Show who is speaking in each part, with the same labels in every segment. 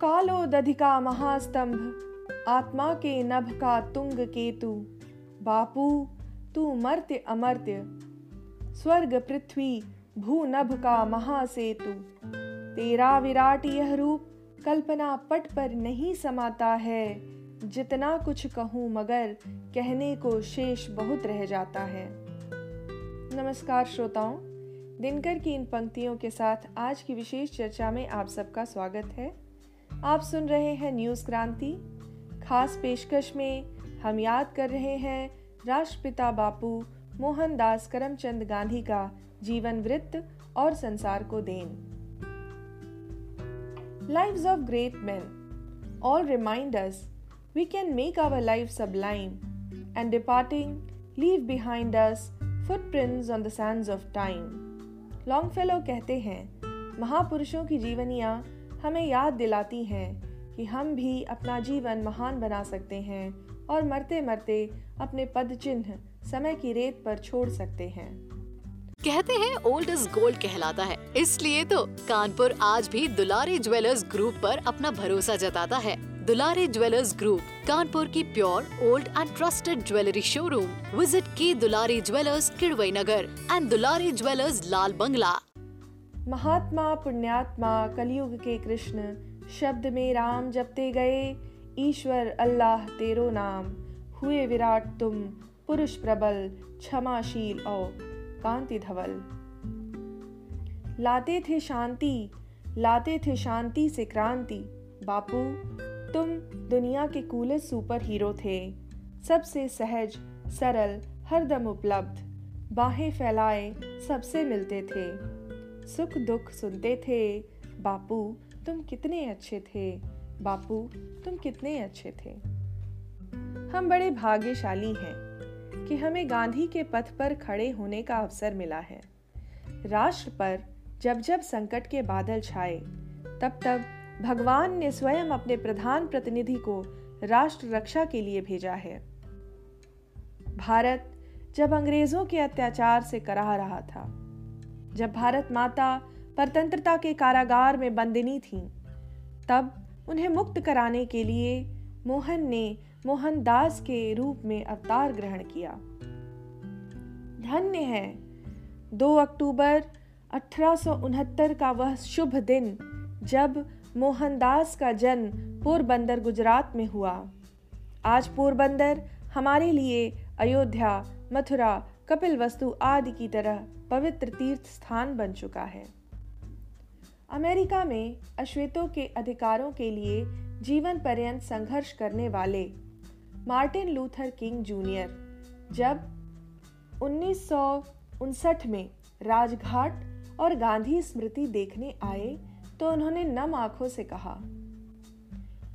Speaker 1: कालो दधिका महास्तंभ, आत्मा के नभ का तुंग केतु। बापू, तू मर्त्य अमर्त्य, स्वर्ग पृथ्वी भू नभ का महासेतु। तेरा विराट यह रूप कल्पना पट पर नहीं समाता है, जितना कुछ कहूँ मगर कहने को शेष बहुत रह जाता है। नमस्कार श्रोताओं, दिनकर की इन पंक्तियों के साथ आज की विशेष चर्चा में आप सबका स्वागत है। आप सुन रहे हैं न्यूज़ क्रांति। खास पेशकश में हम याद कर रहे हैं राष्ट्रपिता बापू मोहनदास करमचंद गांधी का जीवन वृत्त और संसार को then. Lives of great men all remind us we can make our life sublime and departing leave behind us footprints on the sands of time Longfellow कहते हैं, महापुरुषों की जीवनियाँ हमें याद दिलाती हैं कि हम भी अपना जीवन महान बना सकते हैं और मरते मरते अपने पद चिन्ह समय की रेत पर छोड़ सकते हैं।
Speaker 2: कहते हैं ओल्ड इज़ गोल्ड कहलाता है, इसलिए तो कानपुर आज भी दुलारी ज्वेलर्स ग्रुप पर अपना भरोसा जताता है। दुलारी ज्वेलर्स ग्रुप, कानपुर की pure old and trusted jewellery showroom visit की Dulari jewellers Kidwai Nagar and Dulari jewellers Lal Bangla
Speaker 1: महात्मा, पुण्यात्मा, कलयुग के कृष्ण, शब्द में राम जपते गए, ईश्वर अल्लाह तेरो नाम। हुए विराट तुम, पुरुष प्रबल, क्षमाशील और कांति धवल लाते थे शांति, लाते थे शांति से क्रांति। बापू, तुम दुनिया के कूलेस्ट सुपर हीरो थे। सबसे सहज, सरल, हरदम उपलब्ध। बाहें फैलाए सबसे मिलते थे। सुख दुख सुनते थे। बापू, तुम कितने अच्छे थे। बापू, तुम कितने अच्छे थे। हम बड़े भाग्यशाली हैं कि हमें गांधी के पथ पर खड़े होने का अवसर मिला है। राष्ट्र पर जब जब संकट के बादल छाए, तब तब भगवान ने स्वयं अपने प्रधान प्रतिनिधि को राष्ट्र रक्षा के लिए भेजा है। भारत जब अंग्रेज़ों के अत्याचार से कराह रहा था जब भारत माता परतंत्रता के कारागार में बंदिनी थी, तब उन्हें मुक्त कराने के लिए मोहन ने मोहनदास के रूप में अवतार ग्रहण किया। धन्य है 2 अक्टूबर अठारह का वह शुभ दिन, जब मोहनदास का जन्म पोरबंदर गुजरात में हुआ। आज पोरबंदर हमारे लिए अयोध्या, मथुरा कपिल वस्तु आदि की तरह पवित्र तीर्थ स्थान बन चुका है। अमेरिका में अश्वेतों के अधिकारों के लिए जीवन पर्यंत संघर्ष करने वाले मार्टिन लूथर किंग जूनियर, जब उन्नीस में राजघाट और गांधी स्मृति देखने आए तो उन्होंने नम आँखों से कहा,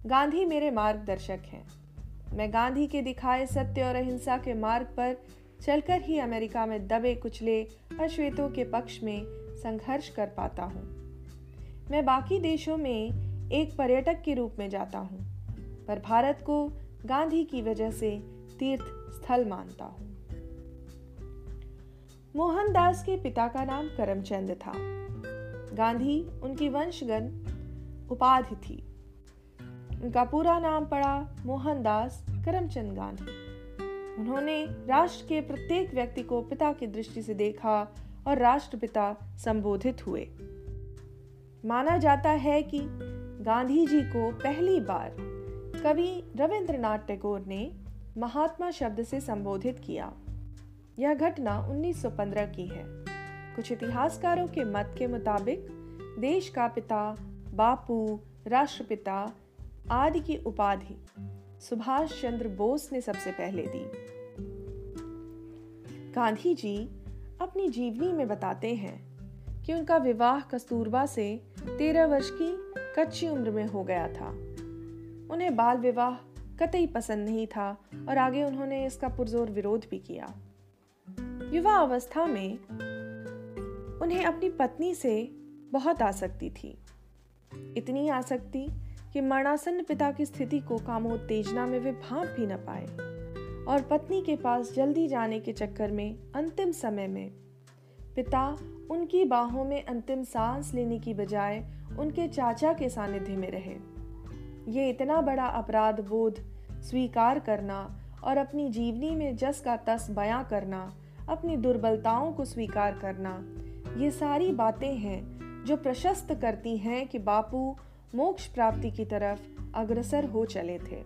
Speaker 1: गांधी मेरे मार्गदर्शक हैं। मैं गांधी के दिखाए सत्य और अहिंसा के मार्ग पर चलकर ही अमेरिका में दबे कुचले अश्वेतों के पक्ष में संघर्ष कर पाता हूँ। मैं बाकी देशों में एक पर्यटक के रूप में जाता हूँ, पर भारत को गांधी की वजह से तीर्थ स्थल मानता हूँ। मोहनदास के पिता का नाम करमचंद था। गांधी उनकी वंशगण उपाधि थी। उनका पूरा नाम पड़ा मोहनदास करमचंद गांधी। उन्होंने राष्ट्र के प्रत्येक व्यक्ति को पिता की दृष्टि से देखा और राष्ट्रपिता संबोधित हुए। माना जाता है कि गांधी जी को पहली बार कवि रविंद्रनाथ टैगोर ने महात्मा शब्द से संबोधित किया। यह घटना 1915 की है। कुछ इतिहासकारों के मत के मुताबिक, देश का पिता, बापू, राष्ट्रपिता आदि की उपाधि सुभाष चंद्र बोस ने सबसे पहले दी। गांधी जी अपनी जीवनी में बताते हैं कि उनका विवाह कस्तूरबा से तेरह वर्ष की कच्ची उम्र में हो गया था। उन्हें बाल विवाह कतई पसंद नहीं था और आगे उन्होंने इसका पुरजोर विरोध भी किया। युवा अवस्था में उन्हें अपनी पत्नी से बहुत आसक्ति थी। इतनी आसक्ति कि मरणासन्न पिता की स्थिति को कामोत्तेजना में वे भाप भी न पाए और पत्नी के पास जल्दी जाने के चक्कर में अंतिम समय में पिता उनकी बाहों में अंतिम सांस लेने की बजाय उनके चाचा के सानिध्य में रहे। ये इतना बड़ा अपराध बोध स्वीकार करना और अपनी जीवनी में जस का तस बयां करना, अपनी दुर्बलताओं को स्वीकार करना, ये सारी बातें हैं जो प्रशस्त करती हैं कि बापू मोक्ष प्राप्ति की तरफ़ अग्रसर हो चले थे।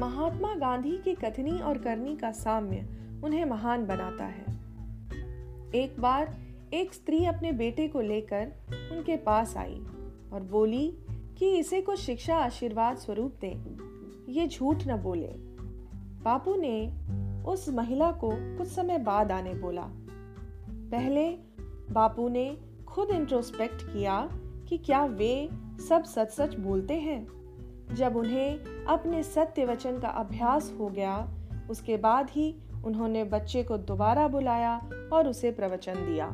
Speaker 1: महात्मा गांधी की कथनी और करनी का साम्य उन्हें महान बनाता है। एक बार एक स्त्री अपने बेटे को लेकर उनके पास आई और बोली कि इसे कुछ शिक्षा आशीर्वाद स्वरूप दे। ये झूठ न बोले। बापू ने उस महिला को कुछ समय बाद आने बोला। पहले बापू ने खुद इंट्रोस्पेक्ट किया कि क्या वे सब सच सच बोलते हैं? जब उन्हें अपने सत्य वचन का अभ्यास हो गया, उसके बाद ही उन्होंने बच्चे को दोबारा बुलाया और उसे प्रवचन दिया।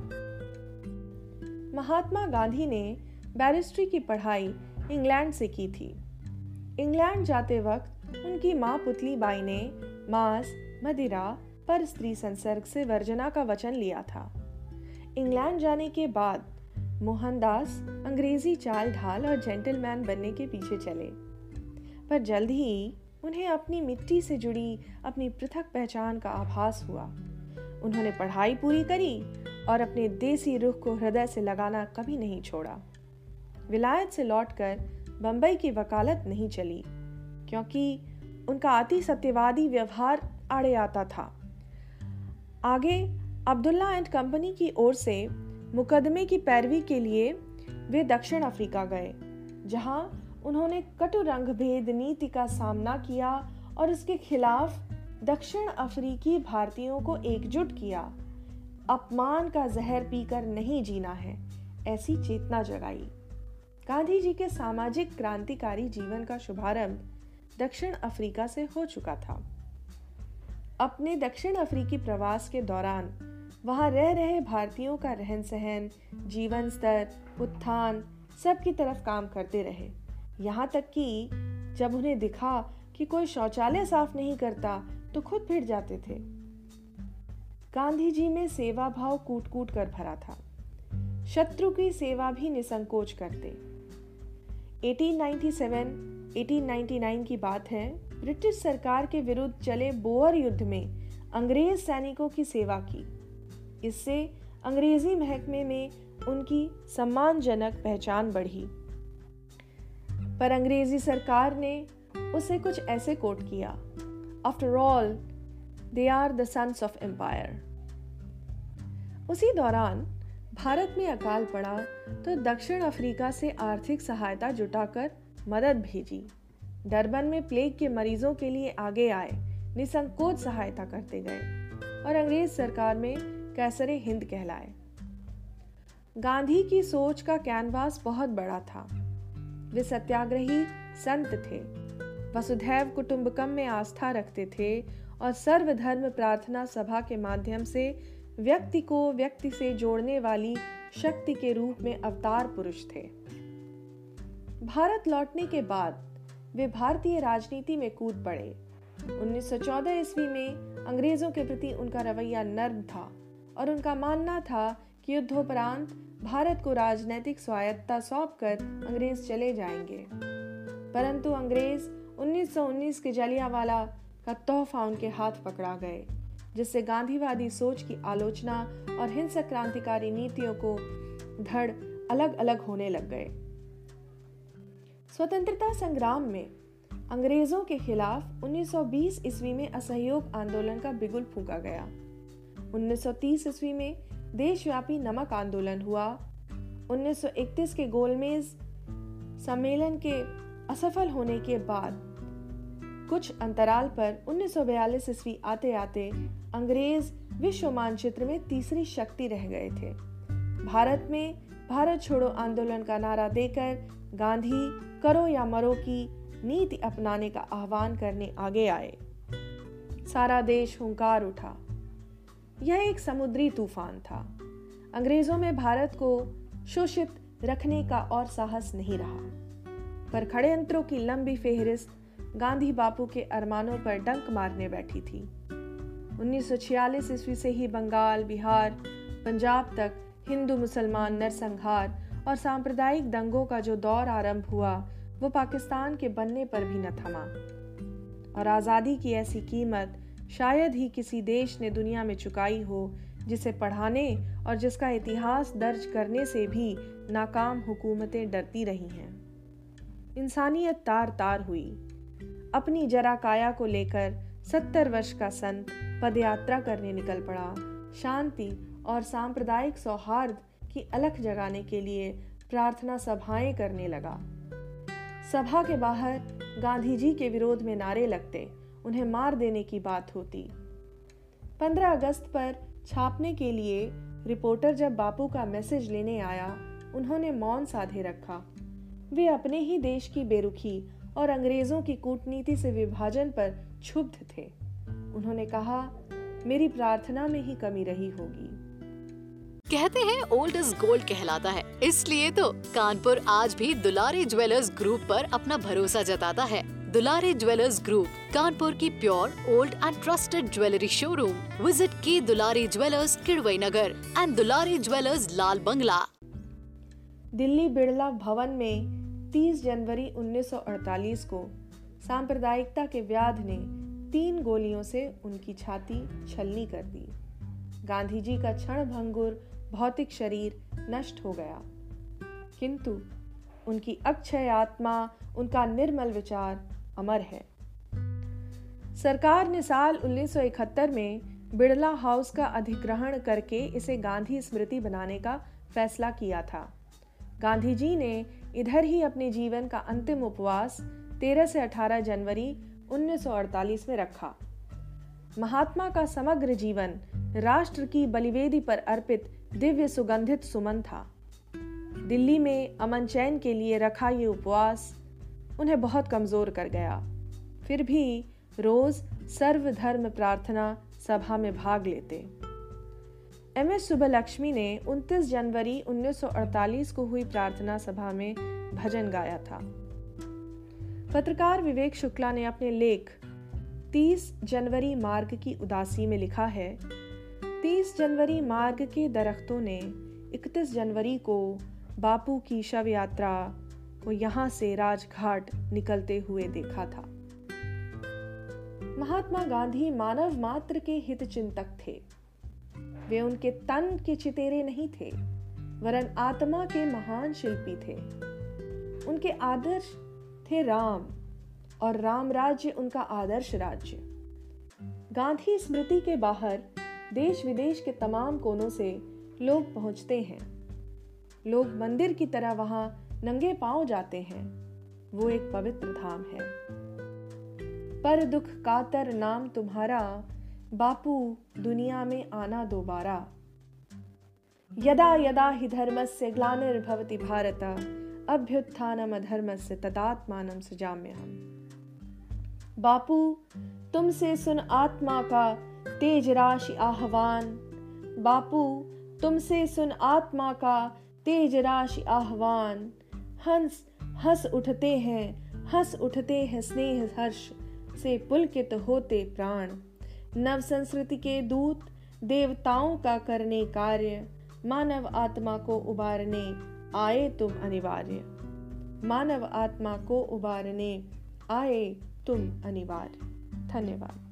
Speaker 1: महात्मा गांधी ने बैरिस्ट्री की पढ़ाई इंग्लैंड से की थी। इंग्लैंड जाते वक्त उनकी माँ पुतली बाई ने मांस, मदिरा पर स्त्री संसर्ग से वर्जना का वचन लिया था। इंग्लैंड जाने के बाद मोहनदास अंग्रेज़ी चाल ढाल और जेंटलमैन बनने के पीछे चले। पर जल्द ही उन्हें अपनी मिट्टी से जुड़ी अपनी पृथक पहचान का आभास हुआ। उन्होंने पढ़ाई पूरी करी और अपने देसी रुख को हृदय से लगाना कभी नहीं छोड़ा। विलायत से लौटकर बंबई की वकालत नहीं चली, क्योंकि उनका अति सत्यवादी व्यवहार आड़े आता था। आगे अब्दुल्ला एंड कंपनी की ओर से मुकदमे की पैरवी के लिए वे दक्षिण अफ्रीका गए, जहाँ उन्होंने कटु रंग भेद नीति का सामना किया और इसके खिलाफ दक्षिण अफ्रीकी भारतीयों को एकजुट किया। अपमान का जहर पीकर नहीं जीना है, ऐसी चेतना जगाई। गांधी जी के सामाजिक क्रांतिकारी जीवन का शुभारंभ दक्षिण अफ्रीका से हो चुका था। अपने दक्षिण अफ्रीकी प्रवास के दौरान वहाँ रह रहे भारतीयों का रहन सहन, जीवन स्तर, उत्थान, सब की तरफ़ काम करते रहे। यहाँ तक कि जब उन्हें दिखा कि कोई शौचालय साफ़ नहीं करता तो खुद फिर जाते थे। गांधी जी में सेवा भाव कूट कूट कर भरा था। शत्रु की सेवा भी निसंकोच करते। 1897 1899 की बात है, ब्रिटिश सरकार के विरुद्ध चले बोअर युद्ध में अंग्रेज़ सैनिकों की सेवा की। इससे अंग्रेज़ी महकमे में उनकी सम्मानजनक पहचान बढ़ी। पर अंग्रेज़ी सरकार ने उसे कुछ ऐसे कोट किया। After all they are the sons of empire उसी दौरान भारत में अकाल पड़ा तो दक्षिण अफ्रीका से आर्थिक सहायता जुटाकर मदद भेजी। डरबन में प्लेग के मरीजों के लिए आगे आए, निसंकोच सहायता करते गए। और अंग्रेज़ सरकार में कैसरे हिंद कहलाए। गांधी की सोच का कैनवास बहुत बड़ा था। वे सत्याग्रही, संत थे। वसुधैव कुटुंबकम में आस्था रखते थे और सर्वधर्म प्रार्थना सभा के माध्यम से व्यक्ति को व्यक्ति से जोड़ने वाली शक्ति के रूप में अवतार पुरुष थे। भारत लौटने के बाद वे भारतीय राजनीति में कूद पड़े। 1914 ईस्वी में अंग्रेज़ों के प्रति उनका रवैया नर्म था। और उनका मानना था कि युद्धोपरांत भारत को राजनैतिक स्वायत्ता सौंपकर अंग्रेज़ चले जाएँगे। परंतु अंग्रेज़ 1919 के जलियावाला का तोहफा उनके हाथ पकड़ा गए, जिससे गांधीवादी सोच की आलोचना और हिंसक क्रांतिकारी नीतियों को धड़ अलग अलग होने लग गए। स्वतंत्रता संग्राम में अंग्रेज़ों के खिलाफ 1920 ईस्वी में असहयोग आंदोलन का बिगुल फूका गया। 1930 ईस्वी में देशव्यापी नमक आंदोलन हुआ। 1931 के गोलमेज सम्मेलन के असफल होने के बाद कुछ अंतराल पर 1942 ईस्वी आते आते अंग्रेज़ विश्व मानचित्र में तीसरी शक्ति रह गए थे। भारत में भारत छोड़ो आंदोलन का नारा देकर गांधी करो या मरो की नीति अपनाने का आह्वान करने आगे आए। सारा देश हुंकार उठा। यह एक समुद्री तूफ़ान था। अंग्रेज़ों में भारत को शोषित रखने का और साहस नहीं रहा। पर खड़े यंत्रों की लंबी फेहरिस्त गांधी बापू के अरमानों पर डंक मारने बैठी थी। 1946 ईस्वी से ही बंगाल, बिहार, पंजाब तक हिंदू, मुसलमान, नरसंहार और सांप्रदायिक दंगों का जो दौर आरंभ हुआ, वो पाकिस्तान के बनने पर भी न थमा। और आज़ादी की ऐसी कीमत शायद ही किसी देश ने दुनिया में चुकाई हो, जिसे पढ़ाने और जिसका इतिहास दर्ज करने से भी नाकाम हुकूमतें डरती रही हैं। इंसानियत तार तार हुई। अपनी जरा काया को लेकर सत्तर वर्ष का संत पदयात्रा करने निकल पड़ा। शांति और सांप्रदायिक सौहार्द की अलख जगाने के लिए प्रार्थना सभाएँ करने लगा। सभा के बाहर गांधी जी के विरोध में नारे लगते। उन्हें मार देने की बात होती। 15 अगस्त पर छापने के लिए रिपोर्टर जब बापू का मैसेज लेने आया, उन्होंने मौन साधे रखा। वे अपने ही देश की बेरुखी और अंग्रेज़ों की कूटनीति से विभाजन पर क्षुब्ध थे। उन्होंने कहा, मेरी प्रार्थना में ही कमी रही होगी।
Speaker 2: कहते हैं ओल्ड इज़ गोल्ड कहलाता है। इसलिए तो कानपुर आज भी दुलारी ज्वेलर्स ग्रुप पर अपना भरोसा जताता है। दुलारी ज्वेलर्स ग्रुप, कानपुर की pure, old and trusted jewellery showroom visit की Dulari jewellers Kidwai Nagar and Dulari jewellers Lal Bangla.
Speaker 1: Delhi Birla Bhavan में 30 जनवरी 1948 को सांप्रदायिकता के व्याध ने तीन गोलियों से उनकी छाती छलनी कर दी। गांधी जी का क्षण भंगुर, भौतिक शरीर नष्ट हो गया। किंतु उनकी अक्षय आत्मा, उनका निर्मल विचार अमर है। सरकार ने साल 1971 में बिड़ला हाउस का अधिग्रहण करके इसे गांधी स्मृति बनाने का फैसला किया था। गांधी जी ने इधर ही अपने जीवन का अंतिम उपवास 13 से 18 जनवरी 1948 में रखा। महात्मा का समग्र जीवन राष्ट्र की बलिवेदी पर अर्पित दिव्य सुगंधित सुमन था। दिल्ली में अमन चैन के लिए रखा ये उपवास उन्हें बहुत कमज़ोर कर गया। फिर भी रोज़ सर्वधर्म प्रार्थना सभा में भाग लेते। एम एस सुबलक्ष्मी ने 29 जनवरी 1948 को हुई प्रार्थना सभा में भजन गाया था। पत्रकार विवेक शुक्ला ने अपने लेख 30 जनवरी मार्ग की उदासी में लिखा है। 30 जनवरी मार्ग के दरख्तों ने 31 जनवरी को बापू की शव यात्रा को यहाँ से राजघाट निकलते हुए देखा था। महात्मा गांधी मानव मात्र के हित चिंतक थे। वे उनके तन के चितेरे नहीं थे, वरन आत्मा के महान शिल्पी थे। उनके आदर्श थे राम, और राम राज्य उनका आदर्श राज्य। गांधी स्मृति के बाहर देश विदेश के तमाम कोनों से लोग पहुँचते हैं। लोग मंदिर की तरह वहाँ नंगे पाँव जाते हैं। वो एक पवित्र धाम है। पर दुख कातर नाम तुम्हारा, बापू दुनिया में आना दोबारा। यदा यदा हि धर्मस्य ग्लानिर्भवति भारत, अभ्युत्थानम अधर्मस्य तदात्मानम सजाम्य हम बापू, तुमसे सुन आत्मा का तेज राशि आह्वान। बापू, तुमसे सुन आत्मा का तेज राशि आह्वान। हंस हंस उठते हैं, हंस उठते हैं स्नेह हर्ष से पुलकित होते प्राण। नव संस्कृति के दूत, देवताओं का करने कार्य, मानव आत्मा को उबारने आए तुम अनिवार्य। मानव आत्मा को उबारने आए तुम अनिवार्य। धन्यवाद।